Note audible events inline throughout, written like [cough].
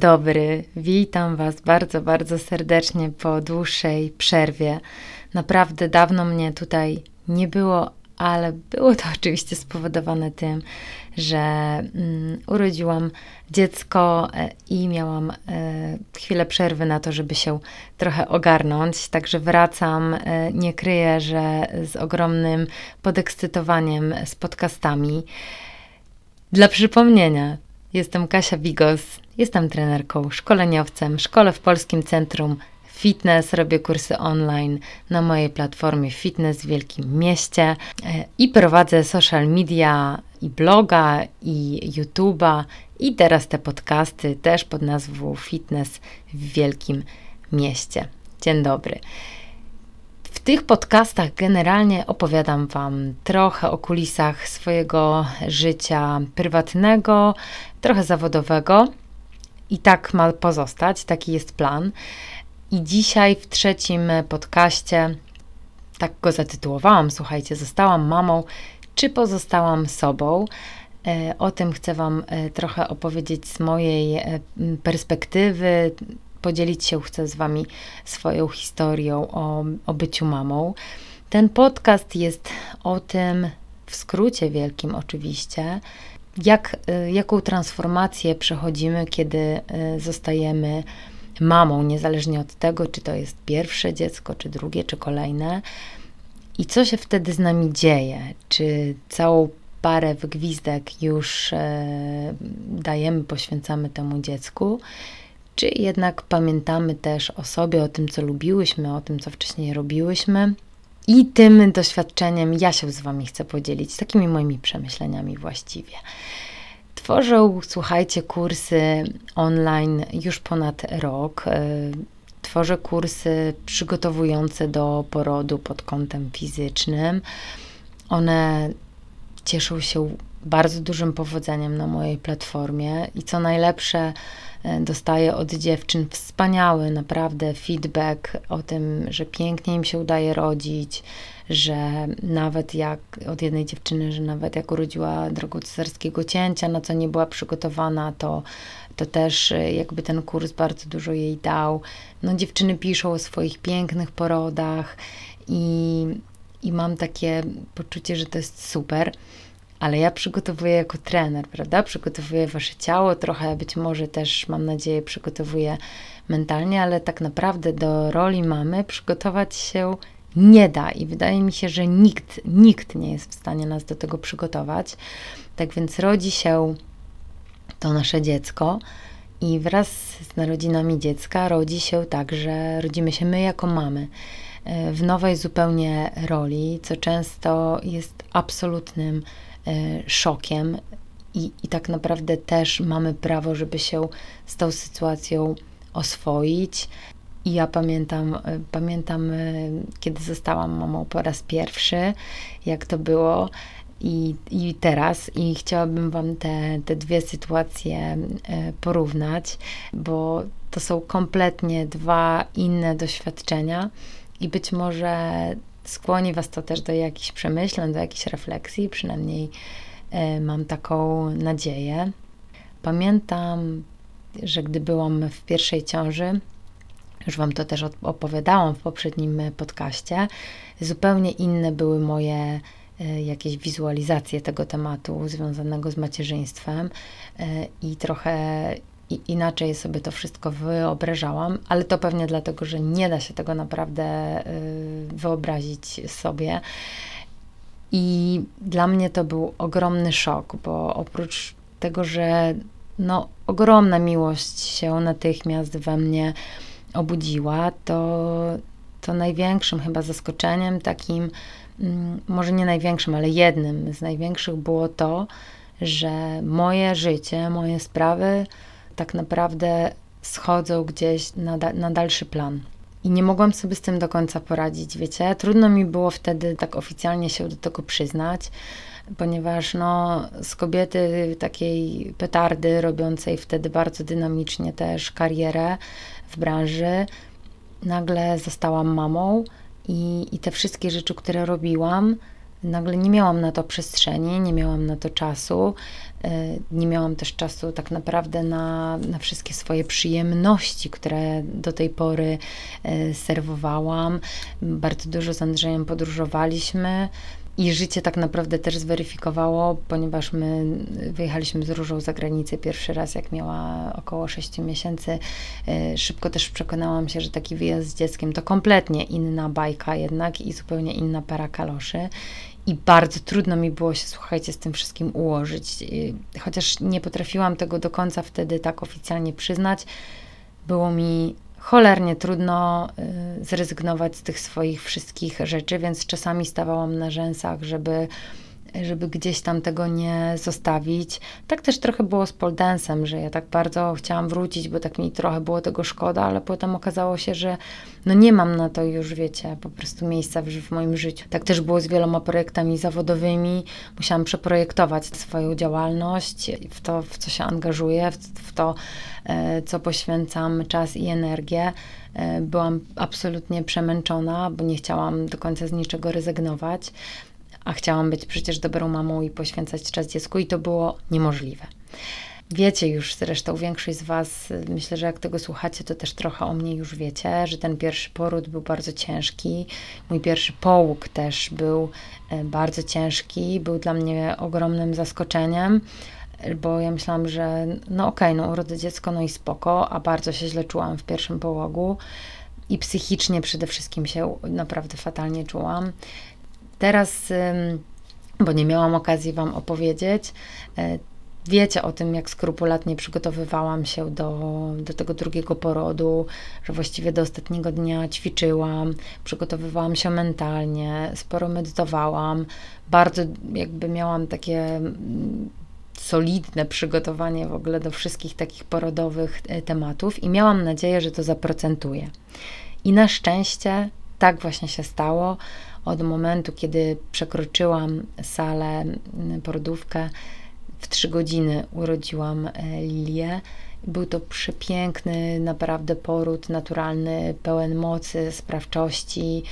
Dobry, witam Was bardzo, bardzo serdecznie po dłuższej przerwie. Naprawdę dawno mnie tutaj nie było, ale było to [laughs] oczywiście spowodowane tym, że mm, urodziłam dziecko e, i miałam e, chwilę przerwy na to, żeby się trochę ogarnąć. Także wracam, e, nie kryję, że z ogromnym podekscytowaniem z podcastami. Dla przypomnienia, jestem Kasia Bigos, jestem trenerką, szkoleniowcem, szkole w Polskim Centrum Fitness, robię kursy online na mojej platformie Fitness w Wielkim Mieście e, i prowadzę social media i bloga i YouTube'a i teraz te podcasty też pod nazwą Fitness w Wielkim Mieście. Dzień dobry. W tych podcastach generalnie opowiadam Wam trochę o kulisach swojego życia prywatnego, trochę zawodowego. I tak ma pozostać, taki jest plan. I dzisiaj w trzecim podcaście, tak go zatytułowałam, słuchajcie, zostałam mamą, czy pozostałam sobą? E, o tym chcę Wam e, trochę opowiedzieć z mojej e, perspektywy, podzielić się chcę z Wami swoją historią o, o byciu mamą. Ten podcast jest o tym, w skrócie wielkim oczywiście, jak, jaką transformację przechodzimy, kiedy zostajemy mamą, niezależnie od tego, czy to jest pierwsze dziecko, czy drugie, czy kolejne. I co się wtedy z nami dzieje? Czy całą parę wygwizdek już e, dajemy, poświęcamy temu dziecku? Czy jednak pamiętamy też o sobie, o tym, co lubiłyśmy, o tym, co wcześniej robiłyśmy? I tym doświadczeniem ja się z Wami chcę podzielić, takimi moimi przemyśleniami właściwie. Tworzę, słuchajcie, kursy online już ponad rok. E, tworzę kursy przygotowujące do porodu pod kątem fizycznym. One cieszą się bardzo dużym powodzeniem na mojej platformie i co najlepsze, dostaję od dziewczyn wspaniały naprawdę feedback o tym, że pięknie im się udaje rodzić, że nawet jak od jednej dziewczyny, że nawet jak urodziła drogą cesarskiego cięcia, na co nie była przygotowana, to, to też e, jakby ten kurs bardzo dużo jej dał. No dziewczyny piszą o swoich pięknych porodach i, i mam takie poczucie, że to jest super ale ja przygotowuję jako trener, prawda? Przygotowuję wasze ciało, trochę być może też, mam nadzieję, przygotowuję mentalnie, ale tak naprawdę do roli mamy przygotować się nie da i wydaje mi się, że nikt, nikt nie jest w stanie nas do tego przygotować. Tak więc rodzi się to nasze dziecko i wraz z narodzinami dziecka rodzi się także, rodzimy się my jako mamy e, w nowej zupełnie roli, co często jest absolutnym szokiem i, i tak naprawdę też mamy prawo, żeby się z tą sytuacją oswoić. I ja pamiętam, e, pamiętam, e, kiedy zostałam mamą po raz pierwszy, jak to było i, i teraz. I chciałabym Wam te, te dwie sytuacje e, porównać, bo to są kompletnie dwa inne doświadczenia i być może skłoni Was to też do jakichś przemyśleń, do jakichś refleksji, przynajmniej mam taką nadzieję. Pamiętam, że gdy byłam w pierwszej ciąży, już Wam to też opowiadałam w poprzednim podcaście, zupełnie inne były moje e, jakieś wizualizacje tego tematu związanego z macierzyństwem e, i trochę inaczej sobie to wszystko wyobrażałam, ale to pewnie dlatego, że nie da się tego naprawdę e, wyobrazić sobie. I dla mnie to był ogromny szok, bo oprócz tego, że no, ogromna miłość się natychmiast we mnie obudziła, to, to największym chyba zaskoczeniem, takim, mm, może nie największym, ale jednym z największych było to, że moje życie, moje sprawy tak naprawdę schodzą gdzieś na, da, na dalszy plan. I nie mogłam sobie z tym do końca poradzić, wiecie. Trudno mi było wtedy tak oficjalnie się do tego przyznać, ponieważ no, z kobiety takiej petardy, robiącej wtedy bardzo dynamicznie też karierę w branży, nagle zostałam mamą i, i te wszystkie rzeczy, które robiłam, nagle nie miałam na to przestrzeni, nie miałam na to czasu. E, nie miałam też czasu tak naprawdę na, na wszystkie swoje przyjemności, które do tej pory e, serwowałam. Bardzo dużo z Andrzejem podróżowaliśmy. I życie tak naprawdę też zweryfikowało, ponieważ my wyjechaliśmy z Różą za granicę pierwszy raz, jak miała około 6 miesięcy. E, szybko też przekonałam się, że taki wyjazd z dzieckiem to kompletnie inna bajka jednak i zupełnie inna para kaloszy. I bardzo trudno mi było się, słuchajcie, z tym wszystkim ułożyć. Chociaż nie potrafiłam tego do końca wtedy tak oficjalnie przyznać, było mi cholernie trudno y, zrezygnować z tych swoich wszystkich rzeczy, więc czasami stawałam na rzęsach, żeby żeby gdzieś tam tego nie zostawić. Tak też trochę było z poldensem, że ja tak bardzo chciałam wrócić, bo tak mi trochę było tego szkoda, ale potem okazało się, że no nie mam na to już, wiecie, po prostu miejsca w, w moim życiu. Tak też było z wieloma projektami zawodowymi. Musiałam przeprojektować swoją działalność, w to, w co się angażuję, w, w to, e, co poświęcam czas i energię. E, byłam absolutnie przemęczona, bo nie chciałam do końca z niczego rezygnować a chciałam być przecież dobrą mamą i poświęcać czas dziecku, i to było niemożliwe. Wiecie już zresztą, większość z Was, myślę, że jak tego słuchacie, to też trochę o mnie już wiecie, że ten pierwszy poród był bardzo ciężki. Mój pierwszy połóg też był e, bardzo ciężki, był dla mnie ogromnym zaskoczeniem, bo ja myślałam, że no okej, okay, no urodzę dziecko, no i spoko, a bardzo się źle czułam w pierwszym połogu i psychicznie przede wszystkim się naprawdę fatalnie czułam. Teraz, bo nie miałam okazji Wam opowiedzieć, e, wiecie o tym, jak skrupulatnie przygotowywałam się do, do tego drugiego porodu, że właściwie do ostatniego dnia ćwiczyłam, przygotowywałam się mentalnie, sporo medytowałam, bardzo jakby miałam takie mm, solidne przygotowanie w ogóle do wszystkich takich porodowych e, tematów i miałam nadzieję, że to zaprocentuje. I na szczęście tak właśnie się stało od momentu, kiedy przekroczyłam salę, mm, porodówkę, w trzy godziny urodziłam e, Lilię. Był to przepiękny, naprawdę poród naturalny, pełen mocy, sprawczości.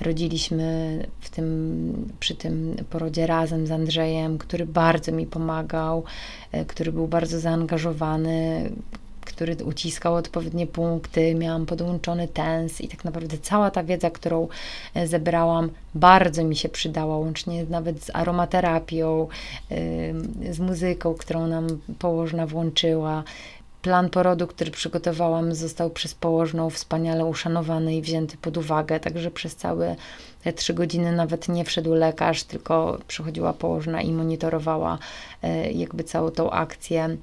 Rodziliśmy w tym, przy tym porodzie razem z Andrzejem, który bardzo mi pomagał, e, który był bardzo zaangażowany, który uciskał odpowiednie punkty, miałam podłączony tens i tak naprawdę cała ta wiedza, którą e, zebrałam, bardzo mi się przydała, łącznie nawet z aromaterapią, z muzyką, którą nam położna włączyła. Plan porodu, który przygotowałam, został przez położną wspaniale uszanowany i wzięty pod uwagę, także przez całe te trzy godziny nawet nie wszedł lekarz, tylko przychodziła położna i monitorowała e, jakby całą tą akcję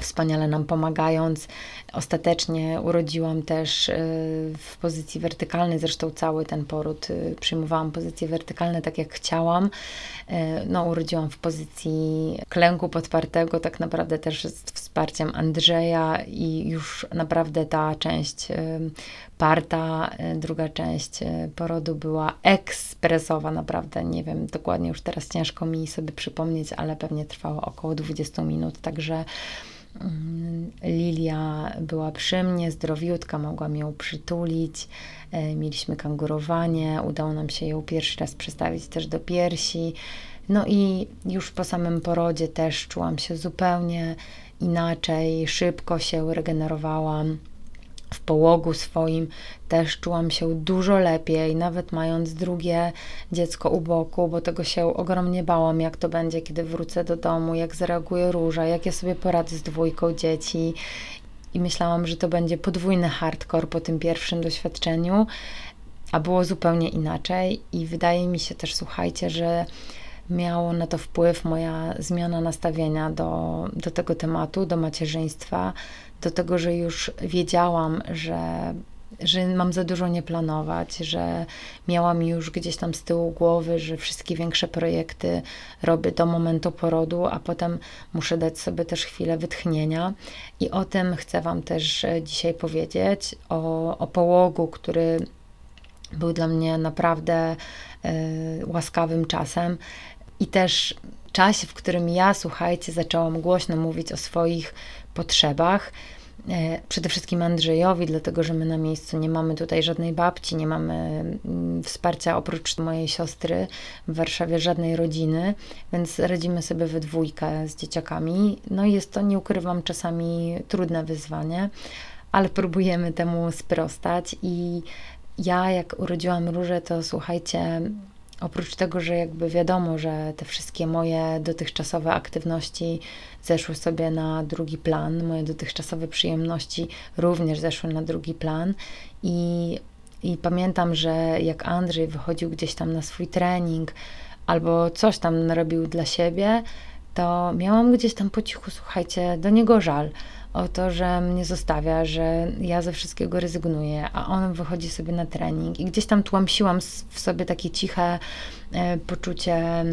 wspaniale nam pomagając. Ostatecznie urodziłam też y, w pozycji wertykalnej, zresztą cały ten poród y, przyjmowałam pozycje wertykalne tak jak chciałam. Y, no, urodziłam w pozycji klęku podpartego, tak naprawdę też z wsparciem Andrzeja i już naprawdę ta część parta, druga część porodu była ekspresowa, naprawdę nie wiem, dokładnie już teraz ciężko mi sobie przypomnieć, ale pewnie trwało około 20 minut, także Lilia była przy mnie, zdrowiutka, mogłam ją przytulić. E, mieliśmy kangurowanie, udało nam się ją pierwszy raz przestawić też do piersi. No i już po samym porodzie też czułam się zupełnie inaczej, szybko się regenerowałam w połogu swoim też czułam się dużo lepiej, nawet mając drugie dziecko u boku, bo tego się ogromnie bałam, jak to będzie, kiedy wrócę do domu, jak zareaguje róża, jak ja sobie poradzę z dwójką dzieci. I myślałam, że to będzie podwójny hardcore po tym pierwszym doświadczeniu, a było zupełnie inaczej. I wydaje mi się też, słuchajcie, że miało na to wpływ moja zmiana nastawienia do, do tego tematu, do macierzyństwa, do tego, że już wiedziałam, że, że mam za dużo nie planować, że miałam już gdzieś tam z tyłu głowy, że wszystkie większe projekty robię do momentu porodu, a potem muszę dać sobie też chwilę wytchnienia. I o tym chcę Wam też dzisiaj powiedzieć, o, o połogu, który był dla mnie naprawdę y, łaskawym czasem i też czasie, w którym ja, słuchajcie, zaczęłam głośno mówić o swoich potrzebach. E, przede wszystkim Andrzejowi, dlatego że my na miejscu nie mamy tutaj żadnej babci, nie mamy mm, wsparcia oprócz mojej siostry w Warszawie żadnej rodziny, więc radzimy sobie we dwójkę z dzieciakami. No i jest to, nie ukrywam, czasami trudne wyzwanie, ale próbujemy temu sprostać i ja jak urodziłam Różę, to słuchajcie, oprócz tego, że jakby wiadomo, że te wszystkie moje dotychczasowe aktywności zeszły sobie na drugi plan, moje dotychczasowe przyjemności również zeszły na drugi plan i, i pamiętam, że jak Andrzej wychodził gdzieś tam na swój trening albo coś tam robił dla siebie, to miałam gdzieś tam po cichu, słuchajcie, do niego żal o to, że mnie zostawia, że ja ze wszystkiego rezygnuję, a on wychodzi sobie na trening i gdzieś tam tłamsiłam w sobie takie ciche e, poczucie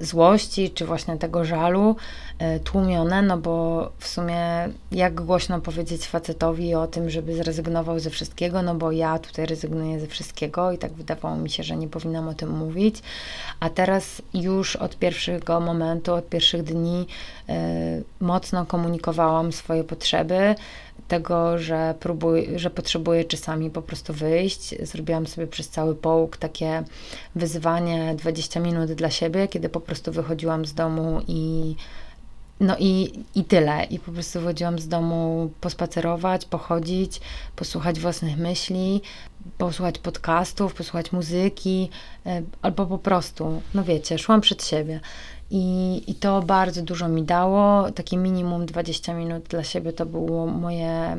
złości, czy właśnie tego żalu y, tłumione, no bo w sumie jak głośno powiedzieć facetowi o tym, żeby zrezygnował ze wszystkiego, no bo ja tutaj rezygnuję ze wszystkiego i tak wydawało mi się, że nie powinnam o tym mówić, a teraz już od pierwszego momentu, od pierwszych dni y, mocno komunikowałam swoje potrzeby, tego, że, próbuj, że potrzebuję czasami po prostu wyjść. Zrobiłam sobie przez cały połóg takie wyzwanie 20 minut dla siebie, kiedy po prostu wychodziłam z domu i no i, i tyle. I po prostu wychodziłam z domu pospacerować, pochodzić, posłuchać własnych myśli, posłuchać podcastów, posłuchać muzyki, e, albo po prostu, no wiecie, szłam przed siebie. I, I to bardzo dużo mi dało. Takie minimum 20 minut dla siebie to było moje,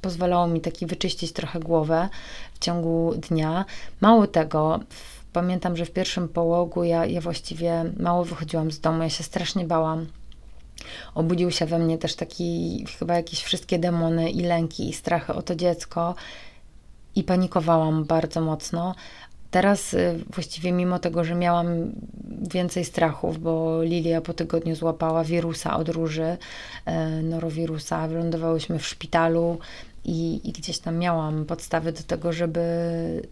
pozwalało mi taki wyczyścić trochę głowę w ciągu dnia. Mało tego, pamiętam, że w pierwszym połogu ja, ja właściwie mało wychodziłam z domu, ja się strasznie bałam. Obudził się we mnie też taki, chyba jakieś wszystkie demony i lęki i strachy o to dziecko. I panikowałam bardzo mocno, Teraz y, właściwie mimo tego, że miałam więcej strachów, bo Lilia po tygodniu złapała wirusa od róży, e, norowirusa, wylądowałyśmy w szpitalu i, i, gdzieś tam miałam podstawy do tego, żeby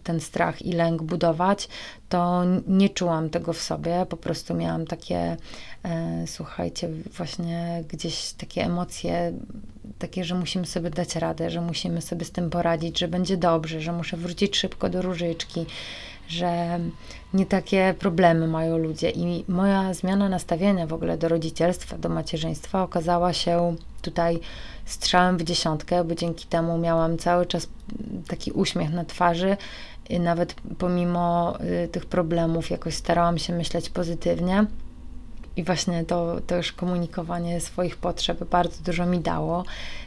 ten strach i lęk budować, to nie czułam tego w sobie. Po prostu miałam takie, e, słuchajcie, właśnie gdzieś takie emocje, takie, że musimy sobie dać radę, że musimy sobie z tym poradzić, że będzie dobrze, że muszę wrócić szybko do różyczki że nie takie problemy mają ludzie. I moja zmiana nastawienia w ogóle do rodzicielstwa, do macierzyństwa okazała się tutaj strzałem w dziesiątkę, bo dzięki temu miałam cały czas taki uśmiech na twarzy. I nawet pomimo y, tych problemów, jakoś starałam się myśleć pozytywnie. I właśnie to też komunikowanie swoich potrzeb bardzo dużo mi dało.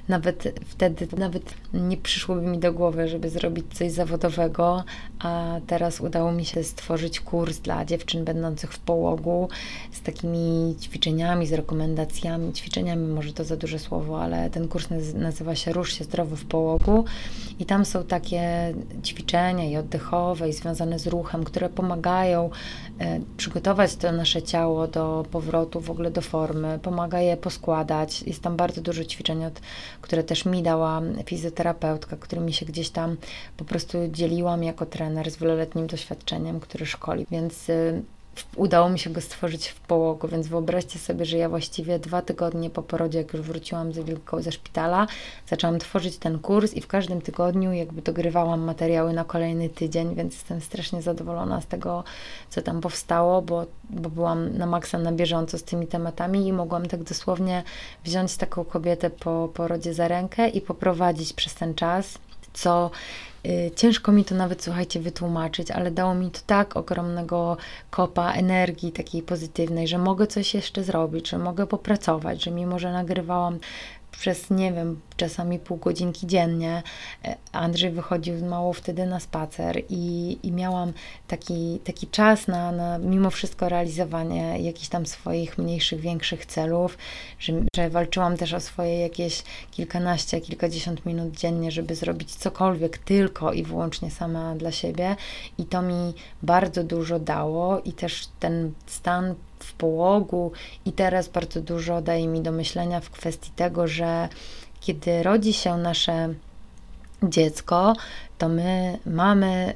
Nawet wtedy nawet nie przyszłoby mi do głowy, żeby zrobić coś zawodowego, a teraz udało mi się stworzyć kurs dla dziewczyn będących w połogu z takimi ćwiczeniami, z rekomendacjami. Ćwiczeniami może to za duże słowo, ale ten kurs nazywa się Rusz się zdrowo w połogu i tam są takie ćwiczenia i oddechowe i związane z ruchem, które pomagają e, przygotować to nasze ciało do powrotu w ogóle do formy, pomaga je poskładać. Jest tam bardzo dużo ćwiczeń, od, które też mi dała fizjoterapeutka, którymi się gdzieś tam po prostu dzieliłam jako trener z wieloletnim doświadczeniem, który szkoli, więc y, udało mi się go stworzyć w połogu, więc wyobraźcie sobie, że ja właściwie dwa tygodnie po porodzie, jak już wróciłam z ze szpitala, zaczęłam tworzyć ten kurs i w każdym tygodniu jakby dogrywałam materiały na kolejny tydzień, więc jestem strasznie zadowolona z tego, co tam powstało, bo, bo byłam na maksa na bieżąco z tymi tematami i mogłam tak dosłownie wziąć taką kobietę po porodzie za rękę i poprowadzić przez ten czas, co ciężko mi to nawet, słuchajcie, wytłumaczyć, ale dało mi to tak ogromnego kopa energii takiej pozytywnej, że mogę coś jeszcze zrobić, że mogę popracować, że mimo, że nagrywałam przez, nie wiem, czasami pół godzinki dziennie. E, Andrzej wychodził mało wtedy na spacer i, i miałam taki, taki czas na, na mimo wszystko realizowanie jakichś tam swoich mniejszych, większych celów, że, że walczyłam też o swoje jakieś kilkanaście, kilkadziesiąt minut dziennie, żeby zrobić cokolwiek tylko i wyłącznie sama dla siebie i to mi bardzo dużo dało i też ten stan w połogu i teraz bardzo dużo daje mi do myślenia w kwestii tego, że kiedy rodzi się nasze dziecko, to my mamy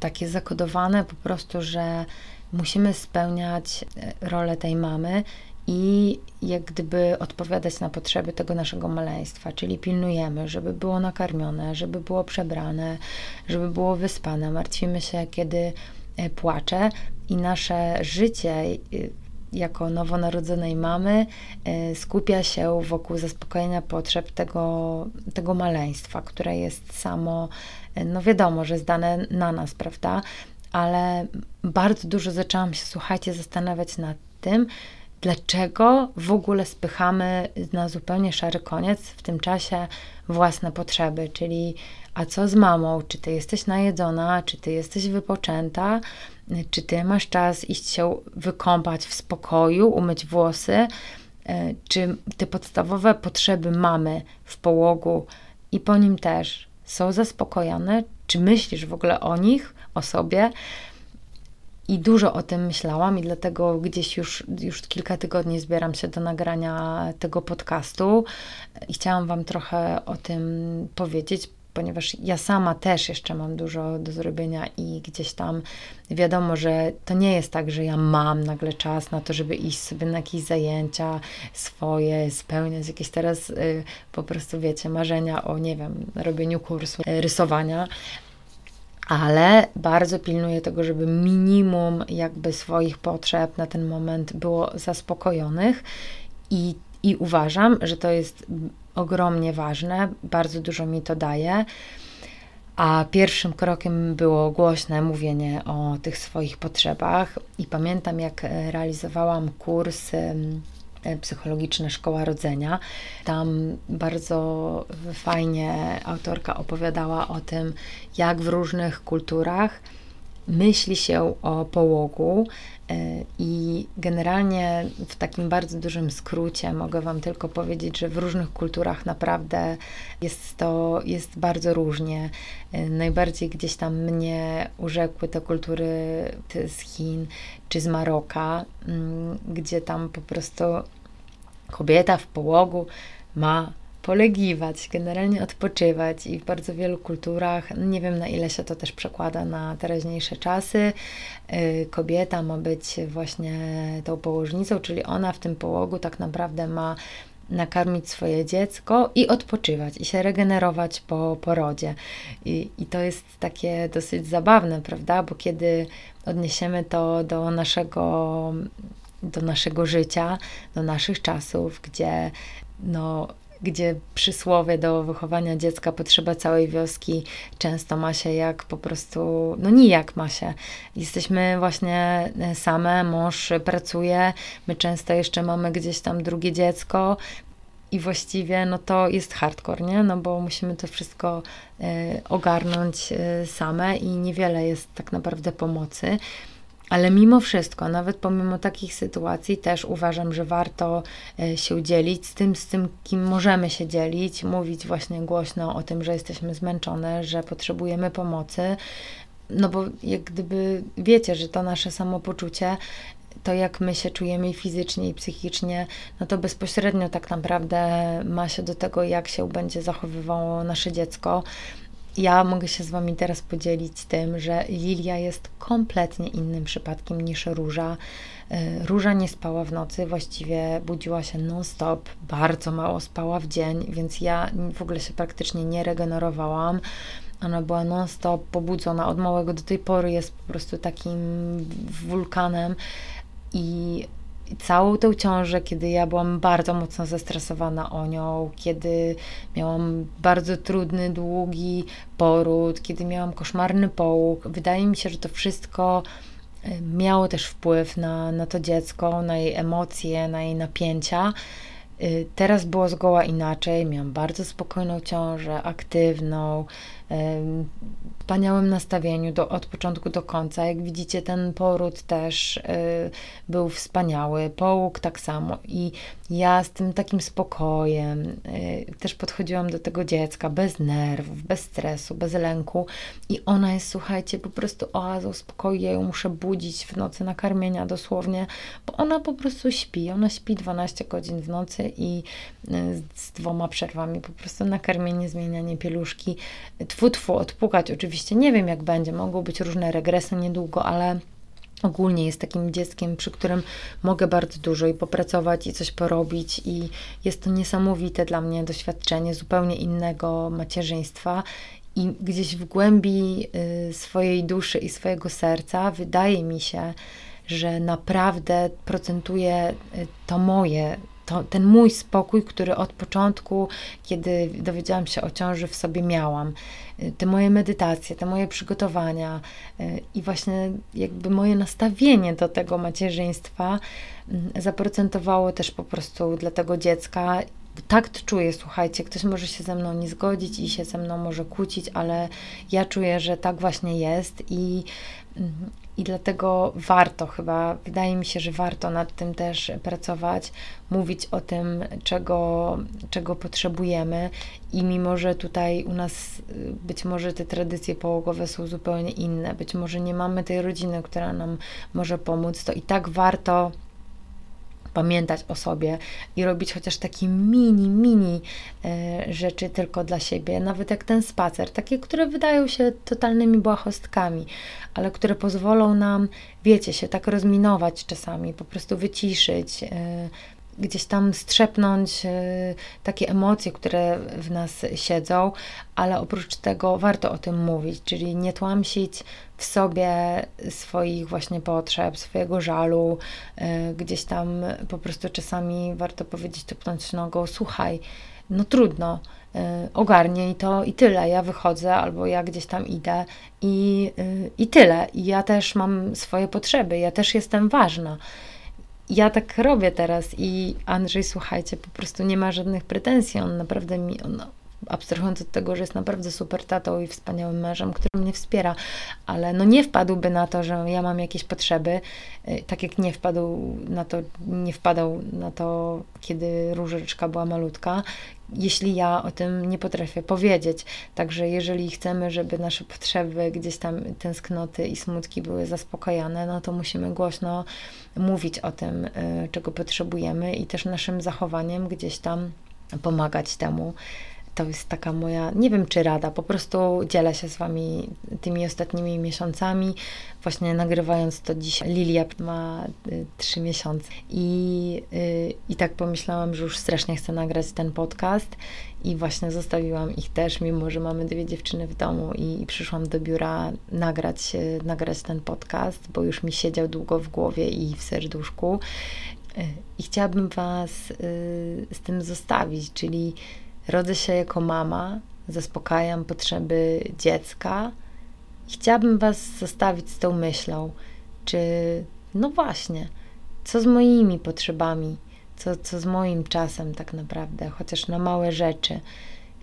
takie zakodowane po prostu, że musimy spełniać e, rolę tej mamy i jak gdyby odpowiadać na potrzeby tego naszego maleństwa, czyli pilnujemy, żeby było nakarmione, żeby było przebrane, żeby było wyspane. Martwimy się, kiedy e, płacze i nasze życie e, jako nowonarodzonej mamy e, skupia się wokół zaspokojenia potrzeb tego, tego maleństwa, które jest samo, no wiadomo, że zdane na nas, prawda? Ale bardzo dużo zaczęłam się, słuchajcie, zastanawiać nad tym, dlaczego w ogóle spychamy na zupełnie szary koniec w tym czasie własne potrzeby, czyli a co z mamą, czy ty jesteś najedzona, czy ty jesteś wypoczęta, czy ty masz czas iść się wykąpać w spokoju, umyć włosy, e, czy te podstawowe potrzeby mamy w połogu i po nim też są zaspokojone, czy myślisz w ogóle o nich, o sobie, i dużo o tym myślałam, i dlatego gdzieś już, już kilka tygodni zbieram się do nagrania tego podcastu. I chciałam Wam trochę o tym powiedzieć, ponieważ ja sama też jeszcze mam dużo do zrobienia i gdzieś tam wiadomo, że to nie jest tak, że ja mam nagle czas na to, żeby iść sobie na jakieś zajęcia swoje, spełniać jakieś teraz y, po prostu, wiecie, marzenia o, nie wiem, robieniu kursu y, rysowania, ale bardzo pilnuję tego, żeby minimum jakby swoich potrzeb na ten moment było zaspokojonych i, i uważam, że to jest ogromnie ważne, bardzo dużo mi to daje. A pierwszym krokiem było głośne mówienie o tych swoich potrzebach. I pamiętam, jak realizowałam kurs E, psychologiczne Szkoła Rodzenia. Tam bardzo fajnie autorka opowiadała o tym, jak w różnych kulturach myśli się o połogu. E, I generalnie w takim bardzo dużym skrócie mogę Wam tylko powiedzieć, że w różnych kulturach naprawdę jest to jest bardzo różnie. E, najbardziej gdzieś tam mnie urzekły te kultury z Chin czy z Maroka, mm, gdzie tam po prostu kobieta w połogu ma polegiwać, generalnie odpoczywać i w bardzo wielu kulturach, nie wiem na ile się to też przekłada na teraźniejsze czasy, y, kobieta ma być właśnie tą położnicą, czyli ona w tym połogu tak naprawdę ma nakarmić swoje dziecko i odpoczywać, i się regenerować po porodzie. I, I to jest takie dosyć zabawne, prawda? Bo kiedy odniesiemy to do naszego do naszego życia, do naszych czasów, gdzie no, gdzie przysłowie do wychowania dziecka potrzeba całej wioski często ma się jak po prostu, no nijak ma się. Jesteśmy właśnie same, mąż pracuje, my często jeszcze mamy gdzieś tam drugie dziecko i właściwie no to jest hardcore, nie? No bo musimy to wszystko y, ogarnąć y, same i niewiele jest tak naprawdę pomocy. Ale mimo wszystko, nawet pomimo takich sytuacji, też uważam, że warto e, się dzielić z tym, z tym, kim możemy się dzielić, mówić właśnie głośno o tym, że jesteśmy zmęczone, że potrzebujemy pomocy. No bo jak gdyby wiecie, że to nasze samopoczucie to jak my się czujemy fizycznie i psychicznie, no to bezpośrednio tak naprawdę ma się do tego, jak się będzie zachowywało nasze dziecko ja mogę się z Wami teraz podzielić tym, że Lilia jest kompletnie innym przypadkiem niż Róża. E, Róża nie spała w nocy, właściwie budziła się non-stop, bardzo mało spała w dzień, więc ja w ogóle się praktycznie nie regenerowałam. Ona była non-stop pobudzona od małego do tej pory, jest po prostu takim wulkanem i całą tę ciążę, kiedy ja byłam bardzo mocno zestresowana o nią, kiedy miałam bardzo trudny, długi poród, kiedy miałam koszmarny połóg. Wydaje mi się, że to wszystko e, miało też wpływ na, na to dziecko, na jej emocje, na jej napięcia. E, teraz było zgoła inaczej. Miałam bardzo spokojną ciążę, aktywną, wspaniałym nastawieniu do, od początku do końca. Jak widzicie, ten poród też y, był wspaniały, połóg tak samo. I ja z tym takim spokojem y, też podchodziłam do tego dziecka bez nerwów, bez stresu, bez lęku. I ona jest, słuchajcie, po prostu oazą spokoju. Ja ją muszę budzić w nocy na karmienia dosłownie, bo ona po prostu śpi. Ona śpi 12 godzin w nocy i y, z dwoma przerwami po prostu na karmienie, zmienianie pieluszki tfu, tfu, odpukać. Oczywiście nie wiem, jak będzie, mogą być różne regresy niedługo, ale ogólnie jest takim dzieckiem, przy którym mogę bardzo dużo i popracować, i coś porobić, i jest to niesamowite dla mnie doświadczenie zupełnie innego macierzyństwa. I gdzieś w głębi y, swojej duszy i swojego serca wydaje mi się, że naprawdę procentuje y, to moje to, ten mój spokój, który od początku, kiedy dowiedziałam się o ciąży, w sobie miałam. Y, te moje medytacje, te moje przygotowania y, i właśnie jakby moje nastawienie do tego macierzyństwa mm, zaprocentowało też po prostu dla tego dziecka tak czuję, słuchajcie, ktoś może się ze mną nie zgodzić i się ze mną może kłócić, ale ja czuję, że tak właśnie jest i, mm, i dlatego warto chyba, wydaje mi się, że warto nad tym też pracować, mówić o tym, czego, czego potrzebujemy. I mimo, że tutaj u nas y, być może te tradycje połogowe są zupełnie inne, być może nie mamy tej rodziny, która nam może pomóc, to i tak warto pamiętać o sobie i robić chociaż takie mini, mini e, rzeczy tylko dla siebie, nawet jak ten spacer, takie, które wydają się totalnymi błahostkami, ale które pozwolą nam, wiecie, się tak rozminować czasami, po prostu wyciszyć, e, gdzieś tam strzepnąć e, takie emocje, które w nas siedzą, ale oprócz tego warto o tym mówić, czyli nie tłamsić w sobie swoich właśnie potrzeb, swojego żalu, e, gdzieś tam po prostu czasami warto powiedzieć, tupnąć nogą, słuchaj, no trudno, e, ogarnij to i tyle. Ja wychodzę albo ja gdzieś tam idę i, i tyle. I ja też mam swoje potrzeby, ja też jestem ważna ja tak robię teraz i Andrzej, słuchajcie, po prostu nie ma żadnych pretensji. On naprawdę mi, on, abstrahując od tego, że jest naprawdę super tatą i wspaniałym mężem, który mnie wspiera, ale no nie wpadłby na to, że ja mam jakieś potrzeby, y, tak jak nie wpadł na to, nie wpadał na to, kiedy różyczka była malutka, jeśli ja o tym nie potrafię powiedzieć. Także jeżeli chcemy, żeby nasze potrzeby, gdzieś tam tęsknoty i smutki były zaspokajane, no to musimy głośno mówić o tym, y, czego potrzebujemy i też naszym zachowaniem gdzieś tam pomagać temu. To jest taka moja, nie wiem czy rada, po prostu dzielę się z Wami tymi ostatnimi miesiącami. Właśnie nagrywając to dzisiaj, Lilia ma y, trzy miesiące i, y, i tak pomyślałam, że już strasznie chcę nagrać ten podcast i właśnie zostawiłam ich też, mimo że mamy dwie dziewczyny w domu i, i przyszłam do biura nagrać, y, nagrać ten podcast, bo już mi siedział długo w głowie i w serduszku. I chciałabym Was z tym zostawić, czyli Rodzę się jako mama, zaspokajam potrzeby dziecka. Chciałabym Was zostawić z tą myślą, czy no właśnie, co z moimi potrzebami, co, co z moim czasem tak naprawdę, chociaż na małe rzeczy.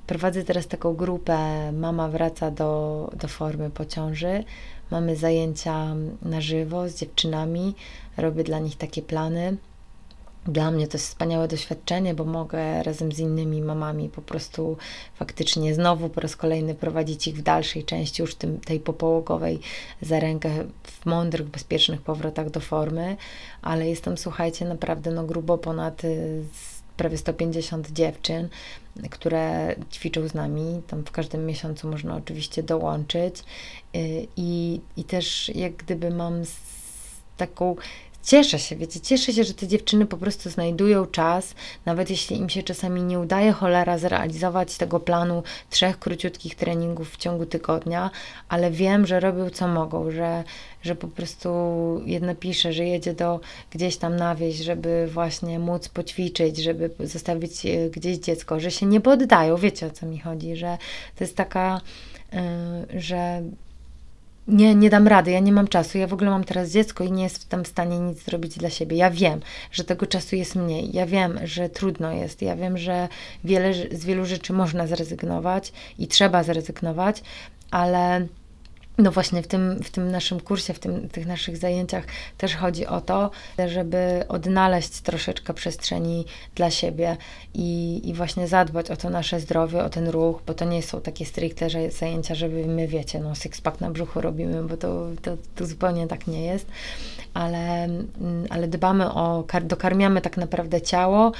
Prowadzę teraz taką grupę Mama wraca do, do formy po ciąży. Mamy zajęcia na żywo z dziewczynami, robię dla nich takie plany dla mnie to jest wspaniałe doświadczenie, bo mogę razem z innymi mamami po prostu faktycznie znowu po raz kolejny prowadzić ich w dalszej części, już tym, tej popołogowej za rękę w mądrych, bezpiecznych powrotach do formy, ale jestem, słuchajcie, naprawdę no grubo ponad y, prawie 150 dziewczyn, które ćwiczą z nami. Tam w każdym miesiącu można oczywiście dołączyć y, i, i też jak gdyby mam taką cieszę się, wiecie, cieszę się, że te dziewczyny po prostu znajdują czas, nawet jeśli im się czasami nie udaje cholera zrealizować tego planu trzech króciutkich treningów w ciągu tygodnia, ale wiem, że robią co mogą, że, że po prostu jedna pisze, że jedzie do gdzieś tam na wieś, żeby właśnie móc poćwiczyć, żeby zostawić e, gdzieś dziecko, że się nie poddają, wiecie o co mi chodzi, że to jest taka, yy, że nie, nie dam rady, ja nie mam czasu, ja w ogóle mam teraz dziecko i nie jestem w stanie nic zrobić dla siebie. Ja wiem, że tego czasu jest mniej, ja wiem, że trudno jest, ja wiem, że wiele, z wielu rzeczy można zrezygnować i trzeba zrezygnować, ale no właśnie w tym, w tym naszym kursie, w tym, tych naszych zajęciach też chodzi o to, żeby odnaleźć troszeczkę przestrzeni dla siebie i, i właśnie zadbać o to nasze zdrowie, o ten ruch, bo to nie są takie stricte że zajęcia, żeby my wiecie, no six-pack na brzuchu robimy, bo to, to, to zupełnie tak nie jest, ale, ale dbamy o, dokarmiamy tak naprawdę ciało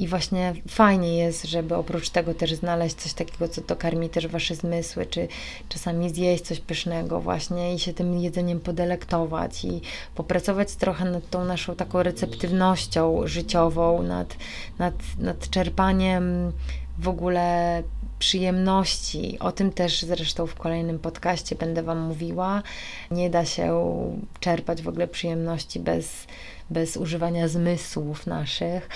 I właśnie fajnie jest, żeby oprócz tego też znaleźć coś takiego, co dokarmi też wasze zmysły, czy czasami zjeść coś pysznego właśnie i się tym jedzeniem podelektować i popracować trochę nad tą naszą taką receptywnością życiową, nad, nad, nad czerpaniem w ogóle przyjemności. O tym też zresztą w kolejnym podcaście będę Wam mówiła. Nie da się czerpać w ogóle przyjemności bez, bez używania zmysłów naszych.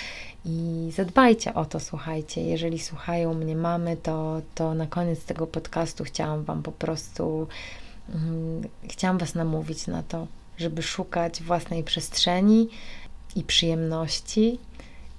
I zadbajcie o to, słuchajcie. Jeżeli słuchają mnie mamy, to, to na koniec tego podcastu chciałam Wam po prostu, um, chciałam Was namówić na to, żeby szukać własnej przestrzeni i przyjemności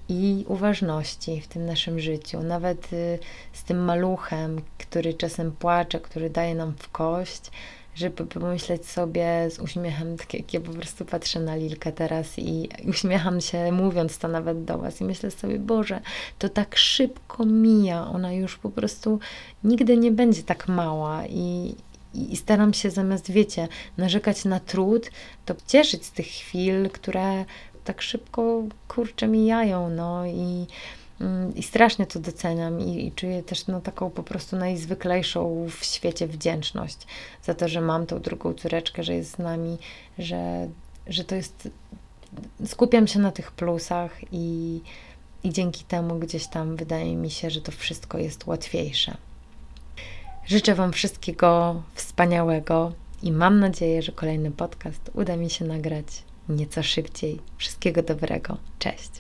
i uważności w tym naszym życiu. Nawet y, z tym maluchem, który czasem płacze, który daje nam w kość, żeby pomyśleć sobie z uśmiechem, tak jak ja po prostu patrzę na Lilkę teraz i uśmiecham się, mówiąc to nawet do Was, i myślę sobie, Boże, to tak szybko mija, ona już po prostu nigdy nie będzie tak mała i, i staram się zamiast, wiecie, narzekać na trud, to cieszyć z tych chwil, które tak szybko, kurczę, mijają, no i, i strasznie to doceniam i, i czuję też no, taką po prostu najzwyklejszą w świecie wdzięczność za to, że mam tą drugą córeczkę, że jest z nami, że, że to jest, skupiam się na tych plusach i, i dzięki temu gdzieś tam wydaje mi się, że to wszystko jest łatwiejsze. Życzę Wam wszystkiego wspaniałego i mam nadzieję, że kolejny podcast uda mi się nagrać nieco szybciej. Wszystkiego dobrego. Cześć.